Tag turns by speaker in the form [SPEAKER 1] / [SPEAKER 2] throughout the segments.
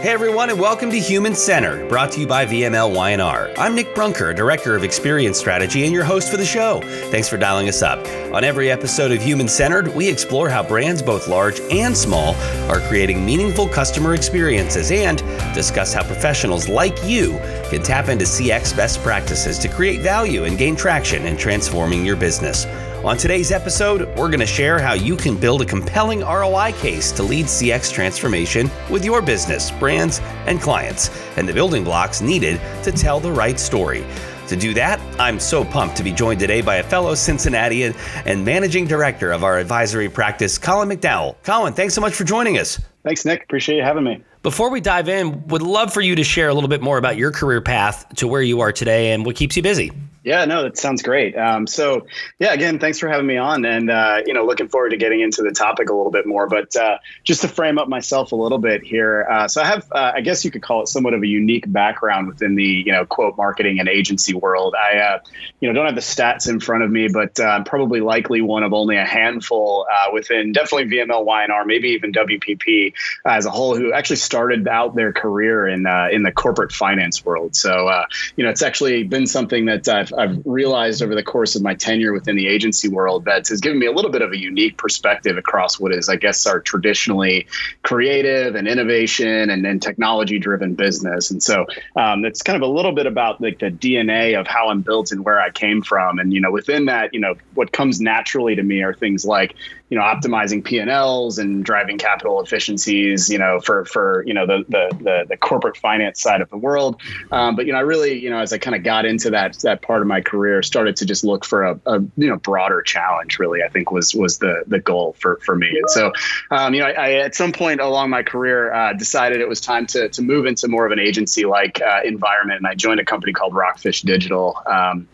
[SPEAKER 1] Hey everyone, and welcome to Human Centered, brought to you by VML Y&R. I'm Nick Brunker, Director of Experience Strategy, and your host for the show. Thanks for dialing us up. On every episode of Human Centered, we explore how brands, both large and small, are creating meaningful customer experiences and discuss how professionals like you can tap into CX best practices to create value and gain traction in transforming your business. On today's episode, we're going to share how you can build a compelling ROI case to lead CX transformation with your business, brands, and clients, and the building blocks needed to tell the right story. To do that, I'm so pumped to be joined today by a fellow Cincinnatian and managing director of our advisory practice, Colin McDowell. Colin, thanks so much for joining us.
[SPEAKER 2] Thanks, Nick. Appreciate you having me.
[SPEAKER 1] Before we dive in, would love for you to share a little bit more about your career path to where you are today and what keeps you busy.
[SPEAKER 2] Yeah, no, that sounds great. Um, so, yeah, again, thanks for having me on, and uh, you know, looking forward to getting into the topic a little bit more. But uh, just to frame up myself a little bit here, uh, so I have, uh, I guess you could call it somewhat of a unique background within the you know quote marketing and agency world. I, uh, you know, don't have the stats in front of me, but uh, I'm probably likely one of only a handful within definitely VML Y&R, maybe even WPP as a whole, who actually started out their career in in the corporate finance world. So, you know, it's actually been something that I've I've, I've realized over the course of my tenure within the agency world that has given me a little bit of a unique perspective across what is, I guess, our traditionally creative and innovation and, then technology driven business. And so um, it's kind of a little bit about like the DNA of how I'm built and where I came from. And, you know, within that, you know, what comes naturally to me are things like you know optimizing P&Ls and driving capital efficiencies you know for for you know the the the, the corporate finance side of the world um, but you know I really you know as I kind of got into that that part of my career started to just look for a, a you know broader challenge really I think was was the the goal for for me. And so um, you know I, I, at some point along my career uh, decided it was time to to move into more of an agency like uh, environment. And I joined a company called Rockfish Digital um,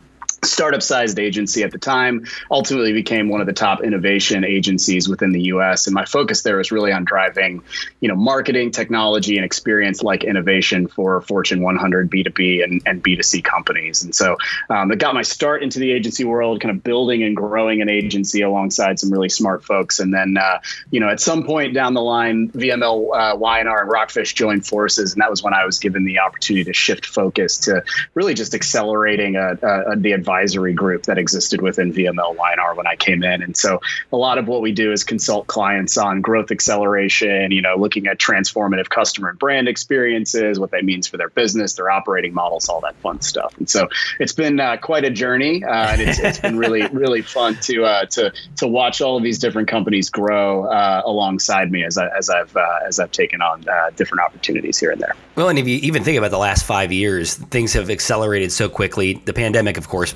[SPEAKER 2] startup sized agency at the time ultimately became one of the top innovation agencies within the US and my focus there was really on driving you know marketing technology and experience like innovation for Fortune 100 B2B and, and B2C companies. And so um, it got my start into the agency world kind of building and growing an agency alongside some really smart folks. And then uh, you know at some point down the line VML uh, Y&R and Rockfish joined forces and that was when I was given the opportunity to shift focus to really just accelerating a, a, a, the advisory group that existed within VML Y&R when I came in. And so a lot of what we do is consult clients on growth acceleration, you know, looking at transformative customer and brand experiences, what that means for their business, their operating models, all that fun stuff. And so it's been uh, quite a journey, uh, and it's, it's been really, really fun to uh, to to watch all of these different companies grow uh, alongside me as I, as I've uh, as I've taken on uh, different opportunities here and there.
[SPEAKER 1] Well, and if you even think about the last five years, things have accelerated so quickly. The pandemic, of course,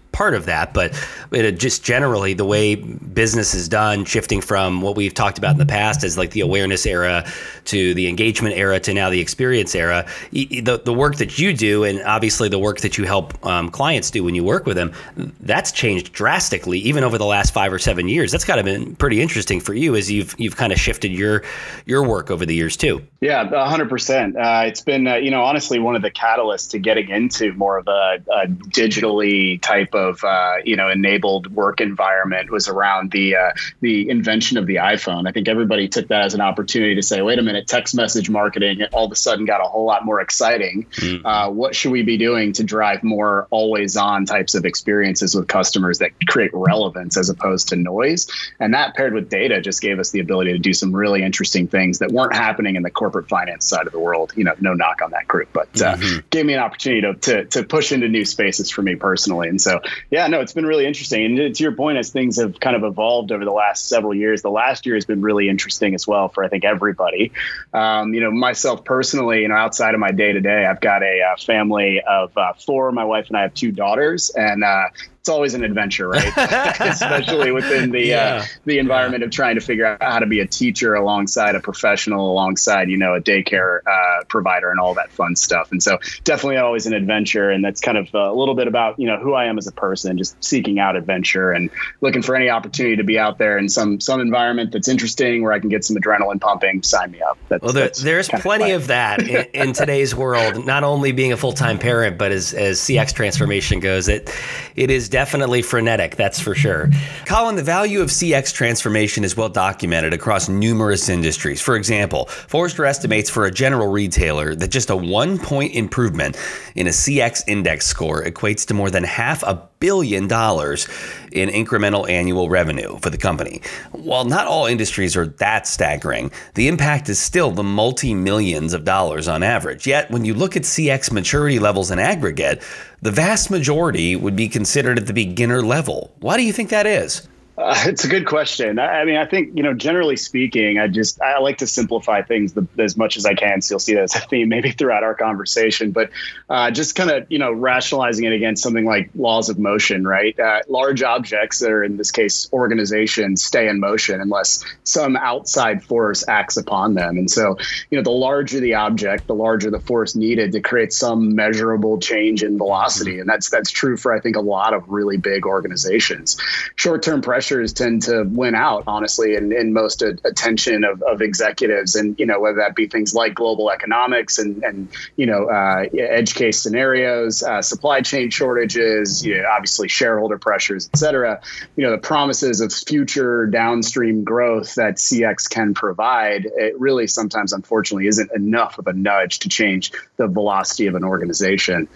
[SPEAKER 1] part of that, but it, just generally the way business is done, shifting from what we've talked about in the past as like the awareness era to the engagement era to now the experience era. The, the work that you do, and obviously the work that you help um, clients do when you work with them, that's changed drastically, even over the last five or seven years. That's kind of been pretty interesting for you as you've you've kind of shifted your your work over the years too.
[SPEAKER 2] Yeah, hundred uh, percent. It's been uh, you know honestly one of the catalysts to getting into more of a, a digitally type of of uh, you know enabled work environment was around the uh, the invention of the iPhone. I think everybody took that as an opportunity to say, wait a minute, text message marketing all of a sudden got a whole lot more exciting. Mm-hmm. Uh, what should we be doing to drive more always on types of experiences with customers that create relevance as opposed to noise? And that paired with data just gave us the ability to do some really interesting things that weren't happening in the corporate finance side of the world. You know, no knock on that group, but uh, mm-hmm. gave me an opportunity to, to to push into new spaces for me personally. And so yeah, no, it's been really interesting. And to your point, as things have kind of evolved over the last several years, the last year has been really interesting as well for I think everybody. Um, you know, myself personally, you know, outside of my day to day, I've got a uh, family of uh, four. My wife and I have two daughters, and uh, it's always an adventure, right? Especially within the uh, yeah. uh, the environment yeah. of trying to figure out how to be a teacher alongside a professional, alongside you know a daycare uh, provider, and all that fun stuff. And so, definitely always an adventure, and that's kind of a little bit about you know who I am as a person, just seeking out adventure and looking for any opportunity to be out there in some some environment that's interesting where I can get some adrenaline pumping. Sign me up. That's,
[SPEAKER 1] well, there, there's plenty of that in, in, today's world. Not only being a full time parent, but as, as CX transformation goes, it it is definitely frenetic. That's for sure. Colin, the value of CX transformation is well documented across numerous industries. For example, Forrester estimates for a general retailer that just a one point improvement in a CX index score equates to more than half a billion dollars in incremental annual revenue for the company. While not all industries are that staggering, the impact is still the multi millions of dollars on average. Yet, when you look at CX maturity levels in aggregate, the vast majority would be considered at the beginner level. Why do you think that is?
[SPEAKER 2] Uh, it's a good question. I, I, mean, I think you know, generally speaking, I just I like to simplify things the, as much as I can. So you'll see that as a theme maybe throughout our conversation. But uh, just kind of you know rationalizing it against something like laws of motion, right? Uh, large objects that are in this case organizations stay in motion unless some outside force acts upon them. And so you know, the larger the object, the larger the force needed to create some measurable change in velocity, and that's that's true for I think a lot of really big organizations. Short term pressure pressures tend to win out, honestly, in, in most attention of, of executives. And, you know, whether that be things like global economics and, and you know, uh, edge case scenarios, uh, supply chain shortages, you know, obviously shareholder pressures, et cetera, you know, the promises of future downstream growth that CX can provide, it really sometimes, unfortunately, isn't enough of a nudge to change the velocity of an organization.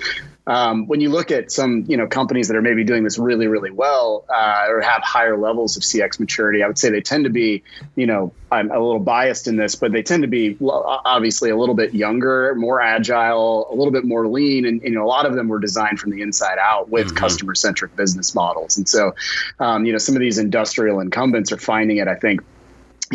[SPEAKER 2] Um, when you look at some, you know, companies that are maybe doing this really, really well uh, or have higher levels of CX maturity, I would say they tend to be, you know, I'm a little biased in this, but they tend to be obviously a little bit younger, more agile, a little bit more lean, and you know, a lot of them were designed from the inside out with mm-hmm. customer-centric business models. And so, um, you know, some of these industrial incumbents are finding it, I think,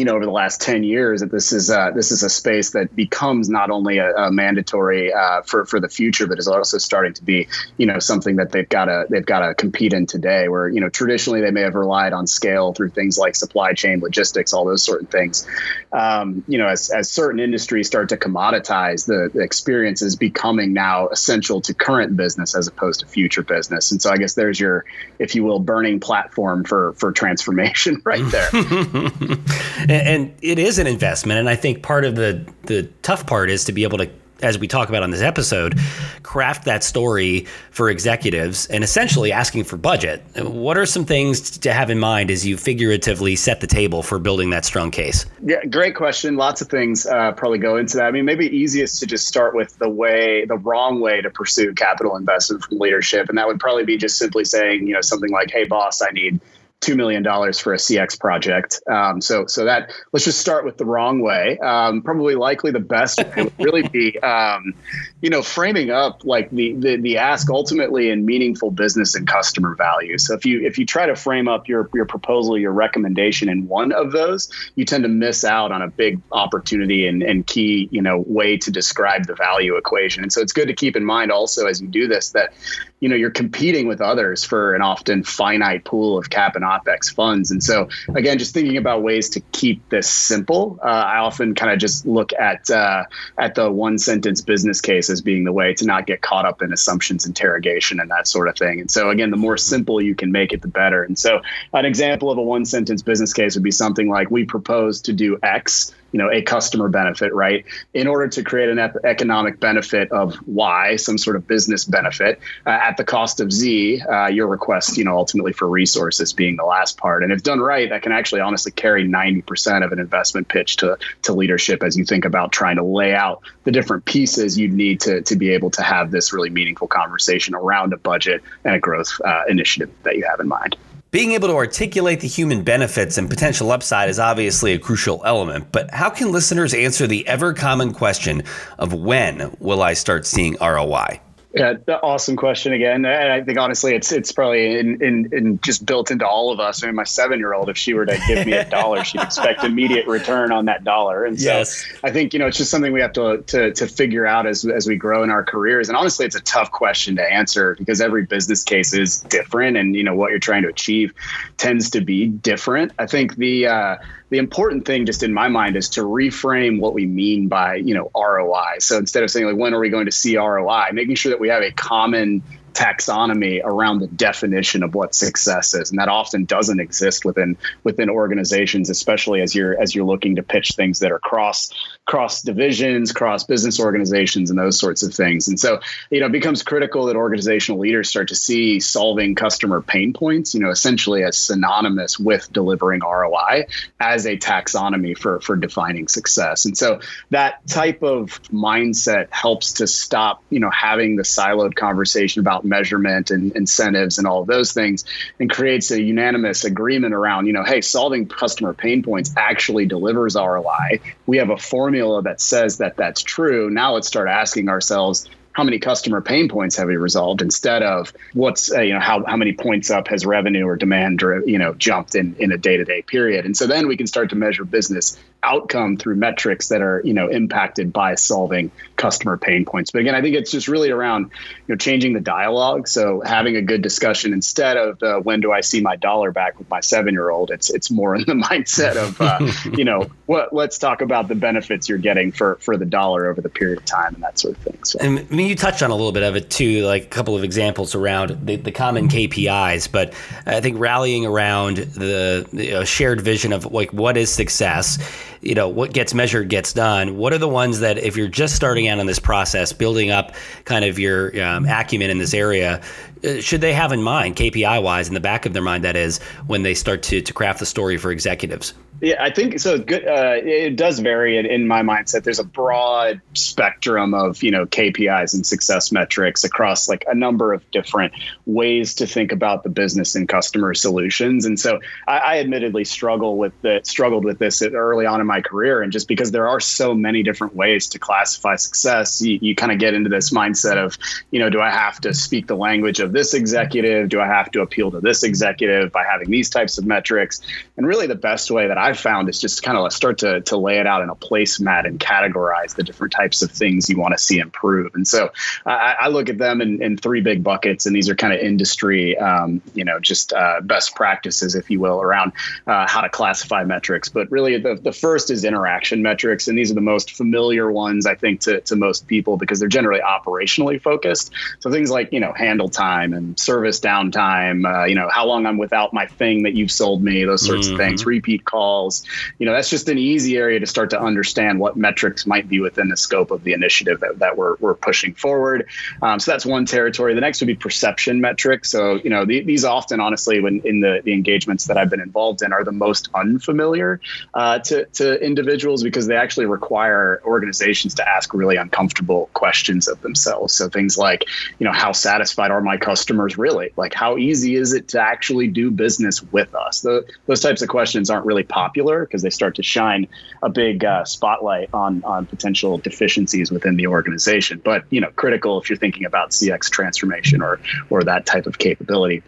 [SPEAKER 2] you know over the last 10 years that this is uh, this is a space that becomes not only a, a mandatory uh, for for the future but is also starting to be you know something that they've got to they've got to compete in today where you know traditionally they may have relied on scale through things like supply chain logistics all those sort of things. Um, you know as, as certain industries start to commoditize the, the experience is becoming now essential to current business as opposed to future business. And so I guess there's your if you will burning platform for for transformation right there
[SPEAKER 1] and, and it is an investment. And I think part of the the tough part is to be able to as we talk about on this episode, craft that story for executives and essentially asking for budget. What are some things to have in mind as you figuratively set the table for building that strong case?
[SPEAKER 2] Yeah, great question. Lots of things uh, probably go into that. I mean, maybe easiest to just start with the way, the wrong way to pursue capital investment from leadership. And that would probably be just simply saying, you know, something like, hey, boss, I need two million dollars for a CX project. Um, so so that let's just start with the wrong way. Um, probably likely the best would really be um, you know framing up like the, the the ask ultimately in meaningful business and customer value. So if you if you try to frame up your your proposal, your recommendation in one of those, you tend to miss out on a big opportunity and, and key you know way to describe the value equation. And so it's good to keep in mind also as you do this that you know you're competing with others for an often finite pool of cap and opex funds and so again just thinking about ways to keep this simple uh, i often kind of just look at uh, at the one sentence business case as being the way to not get caught up in assumptions interrogation and that sort of thing. And so again the more simple you can make it the better. And so an example of a one sentence business case would be something like we propose to do x you know a customer benefit right? In order to create an ep- economic benefit of y some sort of business benefit uh, at the cost of z uh, your request you know ultimately for resources being the last part. And if done right that can actually honestly carry 90% of an investment pitch to to leadership as you think about trying to lay out the different pieces you'd need to to be able to have this really meaningful conversation around a budget and a growth uh, initiative that you have in mind
[SPEAKER 1] being able to articulate the human benefits and potential upside is obviously a crucial element, but how can listeners answer the ever common question of when will I start seeing ROI?
[SPEAKER 2] Yeah, awesome question again. And I think honestly, it's it's probably in, in, in just built into all of us. I mean, my seven year old, if she were to give me a dollar, she'd expect immediate return on that dollar. And so yes. I think you know it's just something we have to, to to figure out as as we grow in our careers. And honestly, it's a tough question to answer because every business case is different, and you know what you're trying to achieve tends to be different. I think the uh, the important thing just in my mind is to reframe what we mean by you know ROI. So instead of saying like when are we going to see ROI, making sure that we have a common taxonomy around the definition of what success is and that often doesn't exist within within organizations especially as you're as you're looking to pitch things that are cross cross divisions cross business organizations and those sorts of things. And so you know it becomes critical that organizational leaders start to see solving customer pain points you know essentially as synonymous with delivering ROI as a taxonomy for for defining success. And so that type of mindset helps to stop you know having the siloed conversation about measurement and incentives and all of those things and creates a unanimous agreement around, you know, hey, solving customer pain points actually delivers ROI. We have a formula that says that that's true. Now let's start asking ourselves, how many customer pain points have we resolved instead of what's uh, you know how, how many points up has revenue or demand you know jumped in in a day-to-day period and so then we can start to measure business outcome through metrics that are you know impacted by solving customer pain points. But again i think it's just really around you know changing the dialogue. So having a good discussion instead of the when do i see my dollar back with my seven year old it's it's more in the mindset of uh, you know what let's talk about the benefits you're getting for for the dollar over the period of time and that sort of thing so.
[SPEAKER 1] And I mean you touched on a little bit of it too like a couple of examples around the, the common KPIs but I think rallying around the, the shared vision of like what is success you know what gets measured gets done what are the ones that if you're just starting out on this process building up kind of your um, acumen in this area uh, should they have in mind kpi wise in the back of their mind that is when they start to, to craft the story for executives
[SPEAKER 2] yeah, I think so. Good. Uh, it does vary in, in, my mindset. There's a broad spectrum of you know KPIs and success metrics across like a number of different ways to think about the business and customer solutions. And so I, I admittedly struggle with the struggled with this early on in my career, and just because there are so many different ways to classify success, you, you kind of get into this mindset of you know, do I have to speak the language of this executive? Do I have to appeal to this executive by having these types of metrics? And really, the best way that I've found is just kind of start to, to lay it out in a placemat and categorize the different types of things you want to see improve. And so I, I look at them in, in, three big buckets, and these are kind of industry, um, you know, just uh, best practices, if you will, around uh, how to classify metrics. But really, the, the first is interaction metrics, and these are the most familiar ones, I think, to, to most people because they're generally operationally focused. So things like, you know, handle time and service downtime, uh, you know, how long I'm without my thing that you've sold me, those sorts mm-hmm. of things, repeat calls calls. You know, that's just an easy area to start to understand what metrics might be within the scope of the initiative that, that we're, we're pushing forward. Um, so that's one territory. The next would be perception metrics. So, you know, the, these often, honestly, when in the, the engagements that I've been involved in, are the most unfamiliar uh, to, to individuals because they actually require organizations to ask really uncomfortable questions of themselves. So things like, you know, how satisfied are my customers really? Like, how easy is it to actually do business with us? The, those types of questions aren't really popular because they start to shine a big uh, spotlight on on potential deficiencies within the organization. But you know, critical if you're thinking about CX transformation or or that type of capability.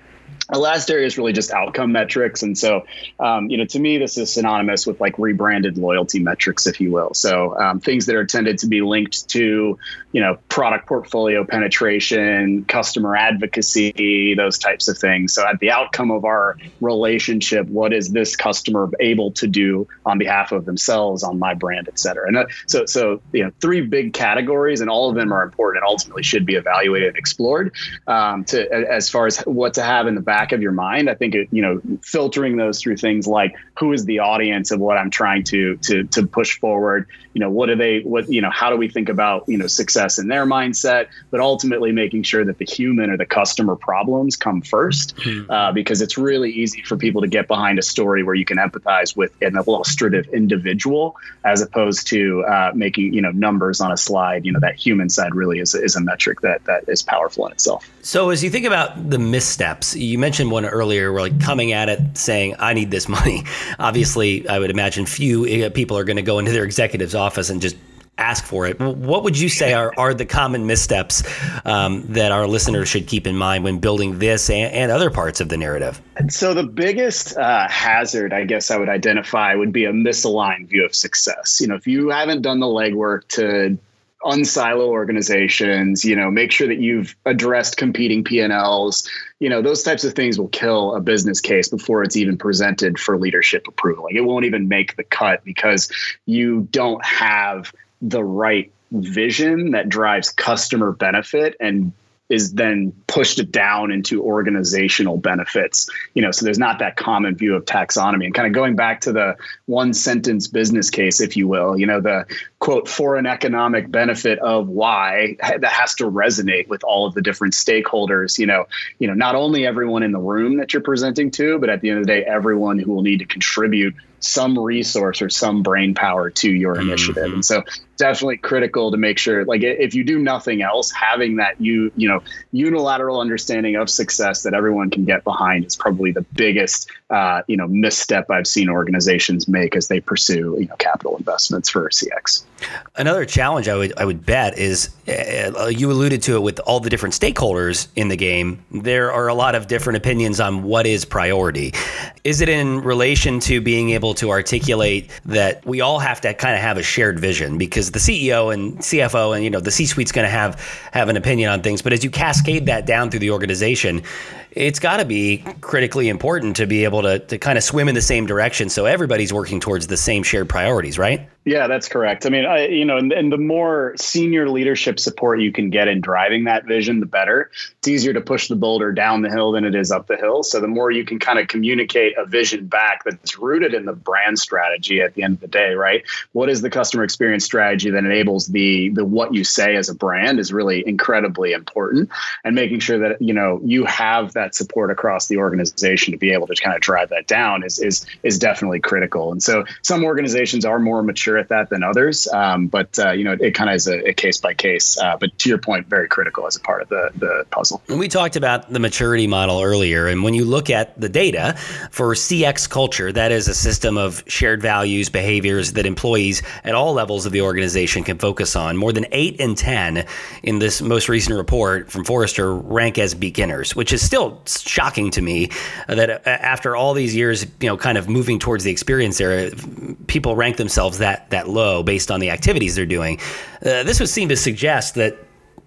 [SPEAKER 2] The last area is really just outcome metrics. And so, um, you know, to me, this is synonymous with like rebranded loyalty metrics, if you will. So um, things that are tended to be linked to, you know, product portfolio penetration, customer advocacy, those types of things. So at the outcome of our relationship, what is this customer able to do on behalf of themselves, on my brand, et cetera? And so, so, you know, three big categories and all of them are important and ultimately should be evaluated and explored um, to, as far as what to have in the back of your mind. I think it, you know, filtering those through things like who is the audience of what I'm trying to to to push forward. You know, what do they what you know, how do we think about you know success in their mindset, but ultimately making sure that the human or the customer problems come first, mm-hmm. uh, because it's really easy for people to get behind a story where you can empathize with an illustrative individual as opposed to uh, making you know numbers on a slide. You know, that human side really is is a metric that that is powerful in itself.
[SPEAKER 1] So as you think about the missteps, you mentioned one earlier, where like coming at it saying, I need this money. Obviously, I would imagine few eh, people are going to go into their executive's office and just ask for it. What would you say are, are the common missteps um, that our listeners should keep in mind when building this and, and other parts of the narrative?
[SPEAKER 2] So, the biggest uh, hazard, I guess I would identify, would be a misaligned view of success. You know, if you haven't done the legwork to unsilo organizations you know make sure that you've addressed competing p&l's you know those types of things will kill a business case before it's even presented for leadership approval. Like it won't even make the cut because you don't have the right vision that drives customer benefit and is then pushed down into organizational benefits. You know, so there's not that common view of taxonomy. And kind of going back to the one sentence business case, if you will, you know, the quote foreign economic benefit of why that has to resonate with all of the different stakeholders. You know, you know, not only everyone in the room that you're presenting to, but at the end of the day, everyone who will need to contribute some resource or some brain power to your initiative. Mm-hmm. And so definitely critical to make sure like if you do nothing else having that you you know unilateral understanding of success that everyone can get behind is probably the biggest uh, you know misstep i've seen organizations make as they pursue you know capital investments for cx
[SPEAKER 1] another challenge i would i would bet is uh, you alluded to it with all the different stakeholders in the game. There are a lot of different opinions on what is priority. Is it in relation to being able to articulate that we all have to kind of have a shared vision? Because the CEO and CFO and you know the C-suite's going to have have an opinion on things, but as you cascade that down through the organization, it's got to be critically important to be able to to kind of swim in the same direction so everybody's working towards the same shared priorities, right?
[SPEAKER 2] Yeah, that's correct. I mean, I, you know, and, and the more senior leadership support you can get in driving that vision, the better. It's easier to push the boulder down the hill than it is up the hill. So the more you can kind of communicate a vision back that's rooted in the brand strategy at the end of the day, right? What is the customer experience strategy that enables the the what you say as a brand is really incredibly important, and making sure that you know you have that support across the organization to be able to kind of drive that down is is is definitely critical. And so some organizations are more mature at that than others. Um, but uh, you know, it, it kind of is a, a, case by case. Uh, but to your point, very critical as a part of the the puzzle.
[SPEAKER 1] We talked about the maturity model earlier, and when you look at the data for CX culture, that is a system of shared values, behaviors that employees at all levels of the organization can focus on. More than eight in ten in this most recent report from Forrester rank as beginners, which is still shocking to me that uh, after all these years, you know, kind of moving towards the experience era, people rank themselves that that low based on the activities they're doing. Uh, this would seem to suggest that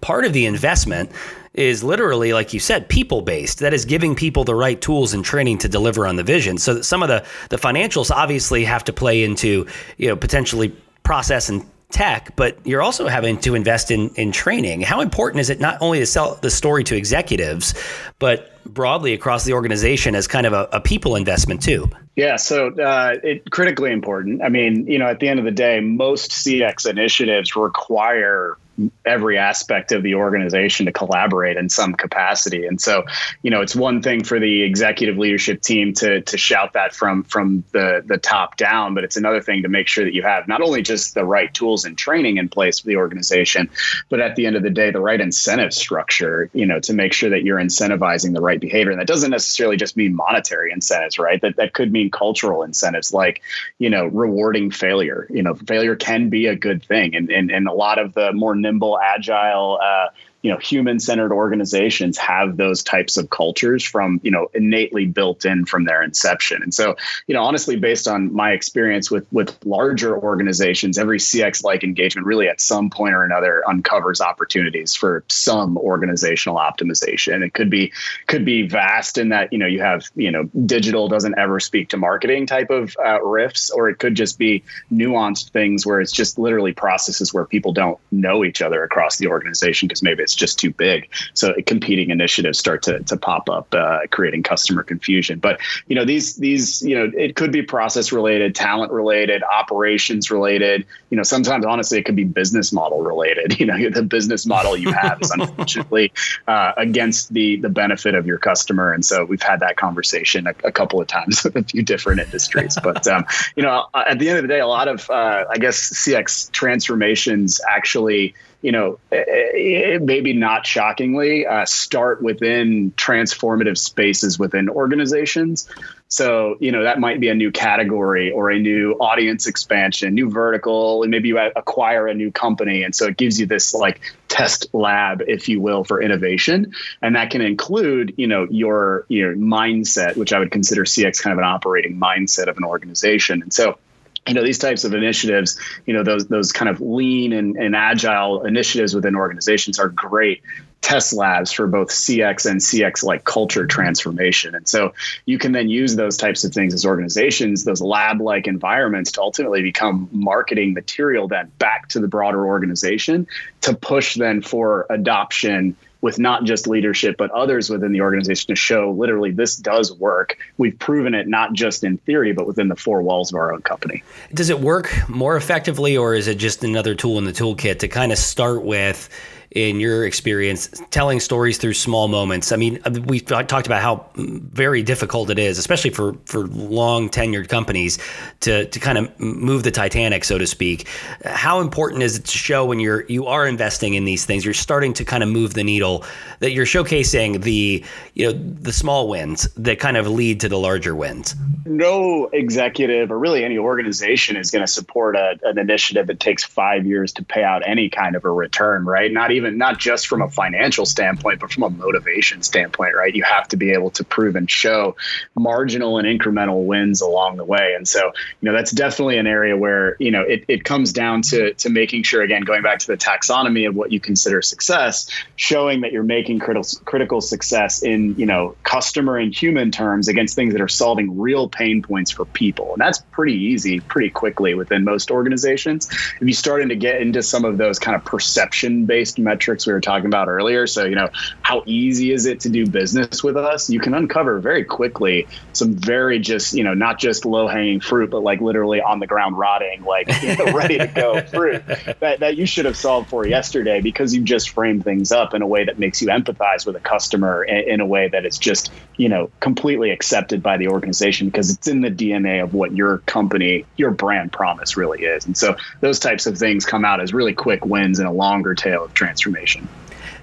[SPEAKER 1] part of the investment is literally, like you said, people based. That is giving people the right tools and training to deliver on the vision. So that some of the the financials obviously have to play into you know potentially process and tech, but you're also having to invest in in training. How important is it not only to sell the story to executives, but broadly across the organization as kind of a, a people investment too?
[SPEAKER 2] Yeah, so uh, it critically important. I mean, you know, at the end of the day, most CX initiatives require every aspect of the organization to collaborate in some capacity. And so, you know, it's one thing for the executive leadership team to to shout that from from the the top down, but it's another thing to make sure that you have not only just the right tools and training in place for the organization, but at the end of the day, the right incentive structure, you know, to make sure that you're incentivizing the right behavior. And that doesn't necessarily just mean monetary incentives, right? That that could mean cultural incentives like, you know, rewarding failure. You know, failure can be a good thing. And and, and a lot of the more nimble, agile, uh, you know human centered organizations have those types of cultures from you know innately built in from their inception. And so you know honestly based on my experience with with larger organizations every cx like engagement really at some point or another uncovers opportunities for some organizational optimization. It could be could be vast in that you know you have you know digital doesn't ever speak to marketing type of uh, riffs or it could just be nuanced things where it's just literally processes where people don't know each other across the organization because maybe it's just too big. So competing initiatives start to, to pop up, uh, creating customer confusion. But you know these these you know it could be process related, talent related, operations related. You know sometimes honestly it could be business model related. You know the business model you have is unfortunately uh, against the the benefit of your customer, and so we've had that conversation a, a couple of times with a few different industries. But um, you know at the end of the day, a lot of uh, I guess CX transformations actually you know, eh, eh, maybe not shockingly, uh, start within transformative spaces within organizations. So, you know, that might be a new category or a new audience expansion, new vertical, and maybe you acquire a new company. And so it gives you this like test lab, if you will, for innovation. And that can include, you know, your your mindset, which I would consider CX kind of an operating mindset of an organization. And so you know these types of initiatives you know those those kind of lean and, and agile initiatives within organizations are great test labs for both cx and cx like culture transformation. And so you can then use those types of things as organizations those lab like environments to ultimately become marketing material then back to the broader organization to push then for adoption with not just leadership, but others within the organization to show literally this does work. We've proven it not just in theory, but within the four walls of our own company.
[SPEAKER 1] Does it work more effectively, or is it just another tool in the toolkit to kind of start with? In your experience telling stories through small moments? I mean, uh, we talked about how very difficult it is, especially for for long tenured companies, to to kind of move the Titanic, so to speak. How important is it to show when you're you are investing in these things, you're starting to kind of move the needle, that you're showcasing the you know the small wins that kind of lead to the larger wins?
[SPEAKER 2] No executive or really any organization is going to support a, an initiative that takes five years to pay out any kind of a return, right? Not even not just from a financial standpoint, but from a motivation standpoint, right? You have to be able to prove and show marginal and incremental wins along the way. And so, you know, that's definitely an area where, you know, it, it comes down to to making sure, again, going back to the taxonomy of what you consider success, showing that you're making critical critical success in, you know, customer and human terms against things that are solving real pain points for people. And that's pretty easy pretty quickly within most organizations. If you're starting to get into some of those kind of perception based metrics we were talking about earlier. So, you know, how easy is it to do business with us? You can uncover very quickly some very just, you know, not just low hanging fruit, but like literally on the ground rotting, like you know, ready to go fruit that, that you should have solved for yesterday because you just framed things up in a way that makes you empathize with a customer in, in a way that is just, you know, completely accepted by the organization because it's in the DNA of what your company, your brand promise really is. And so those types of things come out as really quick wins in a longer tail of transformation.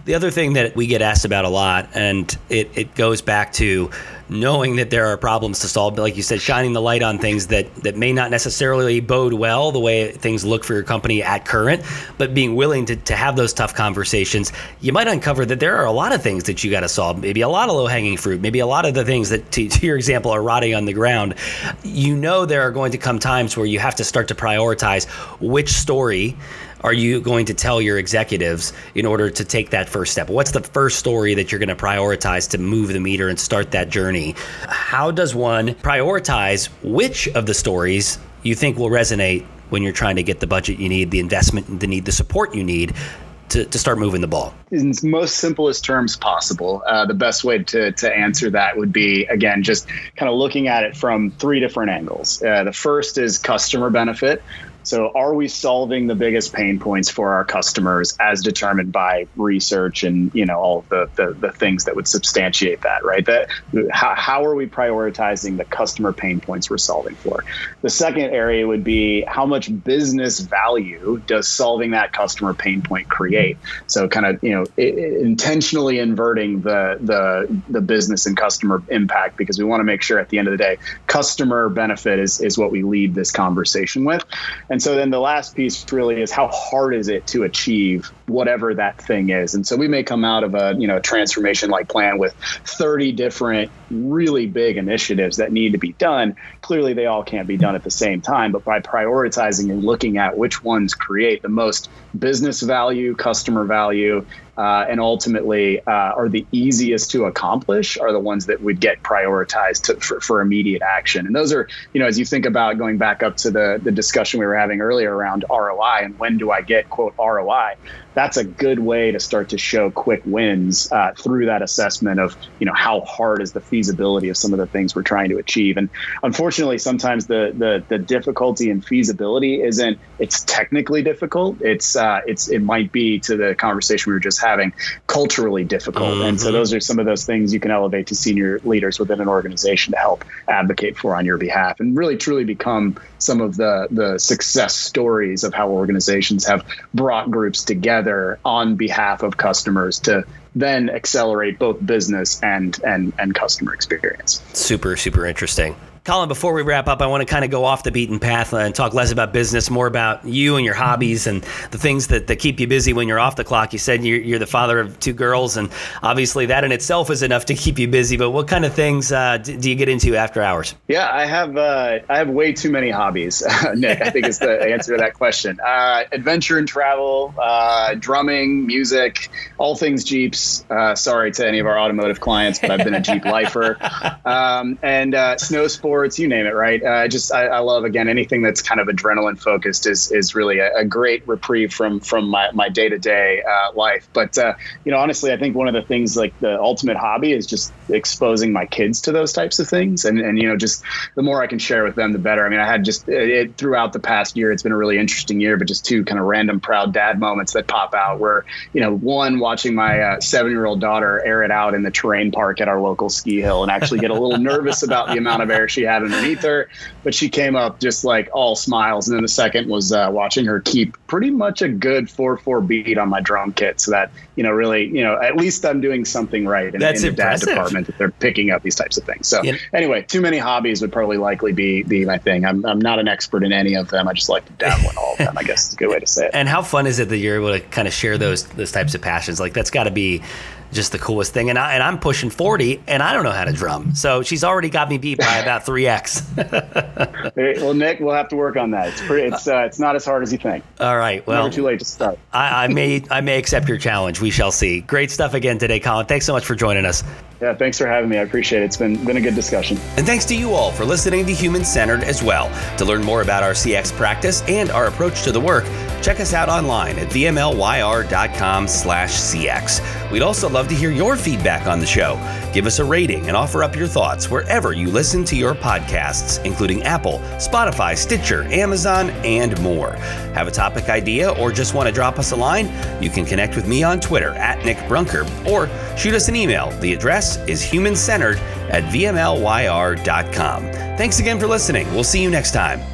[SPEAKER 1] The other thing that we get asked about a lot, and it, it goes back to knowing that there are problems to solve, but like you said, shining the light on things that, that may not necessarily bode well the way things look for your company at current, but being willing to, to have those tough conversations, you might uncover that there are a lot of things that you got to solve. Maybe a lot of low hanging fruit, maybe a lot of the things that, to, to your example, are rotting on the ground. You know, there are going to come times where you have to start to prioritize which story are you going to tell your executives in order to take that first step? What's the first story that you're going to prioritize to move the meter and start that journey? How does one prioritize which of the stories you think will resonate when you're trying to get the budget you need, the investment, the need, the support you need to, to start moving the ball?
[SPEAKER 2] In most simplest terms possible, uh, the best way to, to answer that would be, again, just kind of looking at it from three different angles. Uh, the first is customer benefit, so, are we solving the biggest pain points for our customers as determined by research and you know all the the, the things that would substantiate that, right? That how, how are we prioritizing the customer pain points we're solving for? The second area would be how much business value does solving that customer pain point create? So, kind of you know it, intentionally inverting the the the business and customer impact because we want to make sure at the end of the day, customer benefit is is what we lead this conversation with. And so then the last piece really is how hard is it to achieve whatever that thing is. And so we may come out of a, you know, transformation like plan with 30 different really big initiatives that need to be done. Clearly they all can't be done at the same time, but by prioritizing and looking at which ones create the most business value, customer value, uh, and ultimately uh, are the easiest to accomplish are the ones that would get prioritized to, for, for immediate action. And those are, you know, as you think about going back up to the, the discussion we were having earlier around ROI and when do I get quote ROI, that's a good way to start to show quick wins uh, through that assessment of you know how hard is the feasibility of some of the things we're trying to achieve and unfortunately sometimes the the, the difficulty in feasibility isn't it's technically difficult it's uh, it's it might be to the conversation we were just having culturally difficult mm-hmm. and so mm-hmm. those are some of those things you can elevate to senior leaders within an organization to help advocate for on your behalf and really truly become some of the the success stories of how organizations have brought groups together on behalf of customers to then accelerate both business and and and customer experience.
[SPEAKER 1] Super super interesting. Colin, before we wrap up, I want to kind of go off the beaten path and talk less about business, more about you and your hobbies and the things that, that keep you busy when you're off the clock. You said you're, you're the father of two girls, and obviously that in itself is enough to keep you busy. But what kind of things uh, do you get into after hours?
[SPEAKER 2] Yeah, I have uh, I have way too many hobbies, Nick. I think is the answer to that question. Uh, adventure and travel, uh, drumming, music, all things Jeeps. Uh, sorry to any of our automotive clients, but I've been a Jeep lifer, um, and uh, snow sports sports, you name it, right? Uh, just I, I, love again anything that's kind of adrenaline focused is is really a, a great reprieve from from my my day to day life. But uh, you know, honestly, I think one of the things like the ultimate hobby is just exposing my kids to those types of things, and and you know, just the more I can share with them, the better. I mean, I had just it, throughout the past year, it's been a really interesting year, but just two kind of random proud dad moments that pop out where you know, one watching my uh, seven year old daughter air it out in the terrain park at our local ski hill and actually get a little nervous about the amount of air she had underneath her. But she came up just like all smiles. And then the second was uh, watching her keep pretty much a good 4 4 beat on my drum kit. So that, you know, really, you know, at least I'm doing something right in, That's in the dad department that they're picking up these types of things. So yeah. anyway, too many hobbies would probably likely be, be my thing. I'm, I'm not an expert in any of them. I just like to dabble in all of them, I guess is a good way to say it.
[SPEAKER 1] And how fun is it that you're able to kind of share those, those types of passions? Like that's got to be just the coolest thing. And I and I'm pushing 40 and I don't know how to drum. So she's already got me beat by about 3x.
[SPEAKER 2] well, Nick, we'll have to work on that. It's pretty it's uh, it's not as hard as you think.
[SPEAKER 1] All right. Well,
[SPEAKER 2] never too late to start.
[SPEAKER 1] I, I may I may accept your challenge. We shall see. Great stuff again today, Colin. Thanks so much for joining us.
[SPEAKER 2] Yeah, thanks for having me. I appreciate it. It's been been a good discussion.
[SPEAKER 1] And thanks to you all for listening to Human Centered as well. To learn more about our CX practice and our approach to the work, check us out online at vmlyr.com/cx. We'd also love to hear your feedback on the show. Give us a rating and offer up your thoughts wherever you listen to your podcasts, including Apple, Spotify, Stitcher, Amazon, and more. Have a topic idea or just want to drop us a line? You can connect with me on Twitter at Nick Brunker or shoot us an email. The address is human centered at vmlyr.com. Thanks again for listening. We'll see you next time.